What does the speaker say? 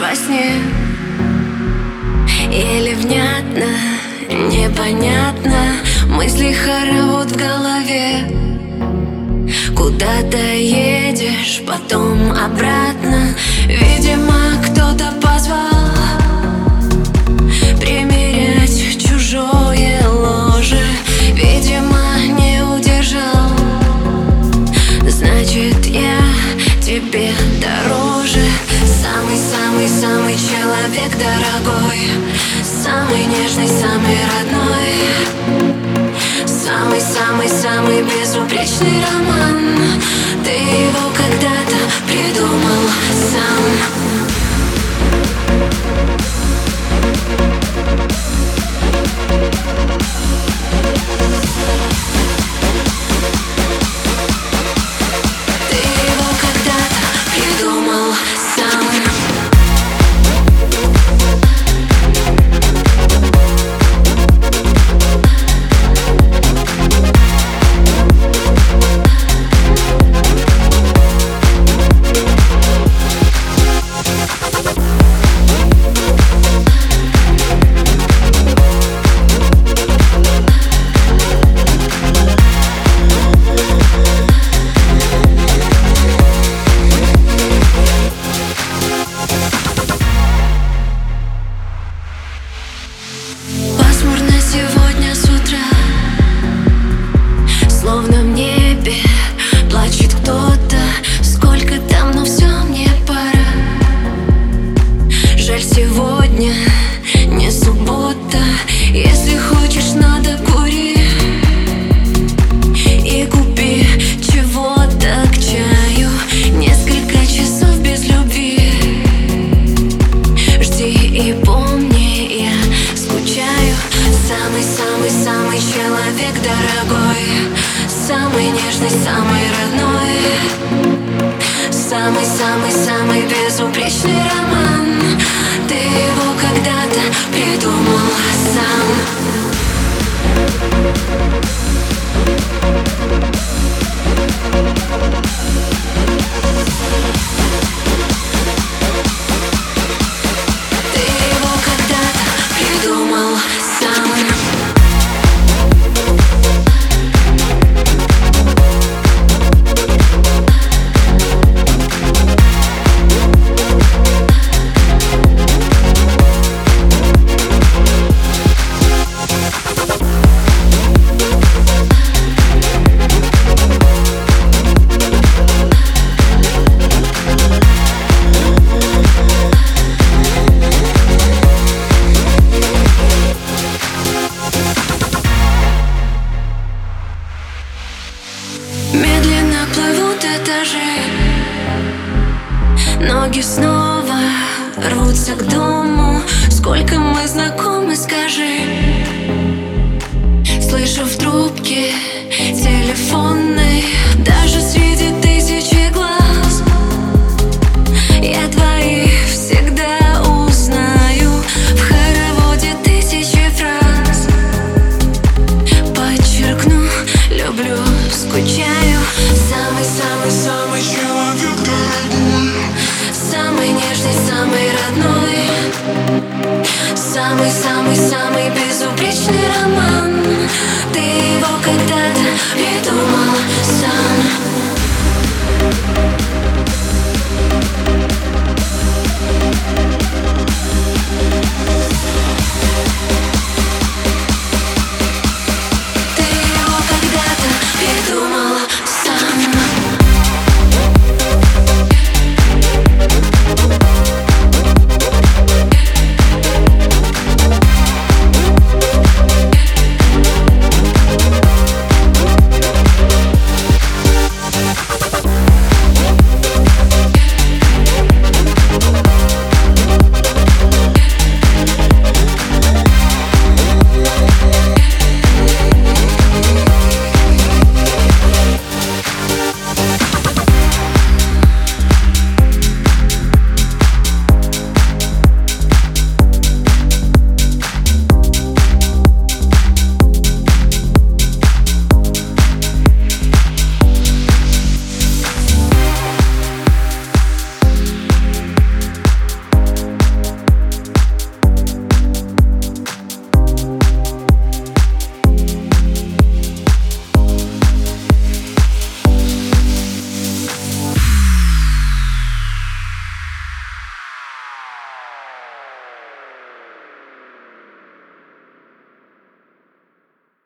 во сне. Или внятно, непонятно Мысли хоровод в голове. Куда-то едешь, потом обратно. Видимо, безупречный роман Самый-самый-самый безупречный Ноги снова рвутся к дому. Сколько мы знакомы, скажи Самый-самый-самый безупречный роман. Ты его когда-то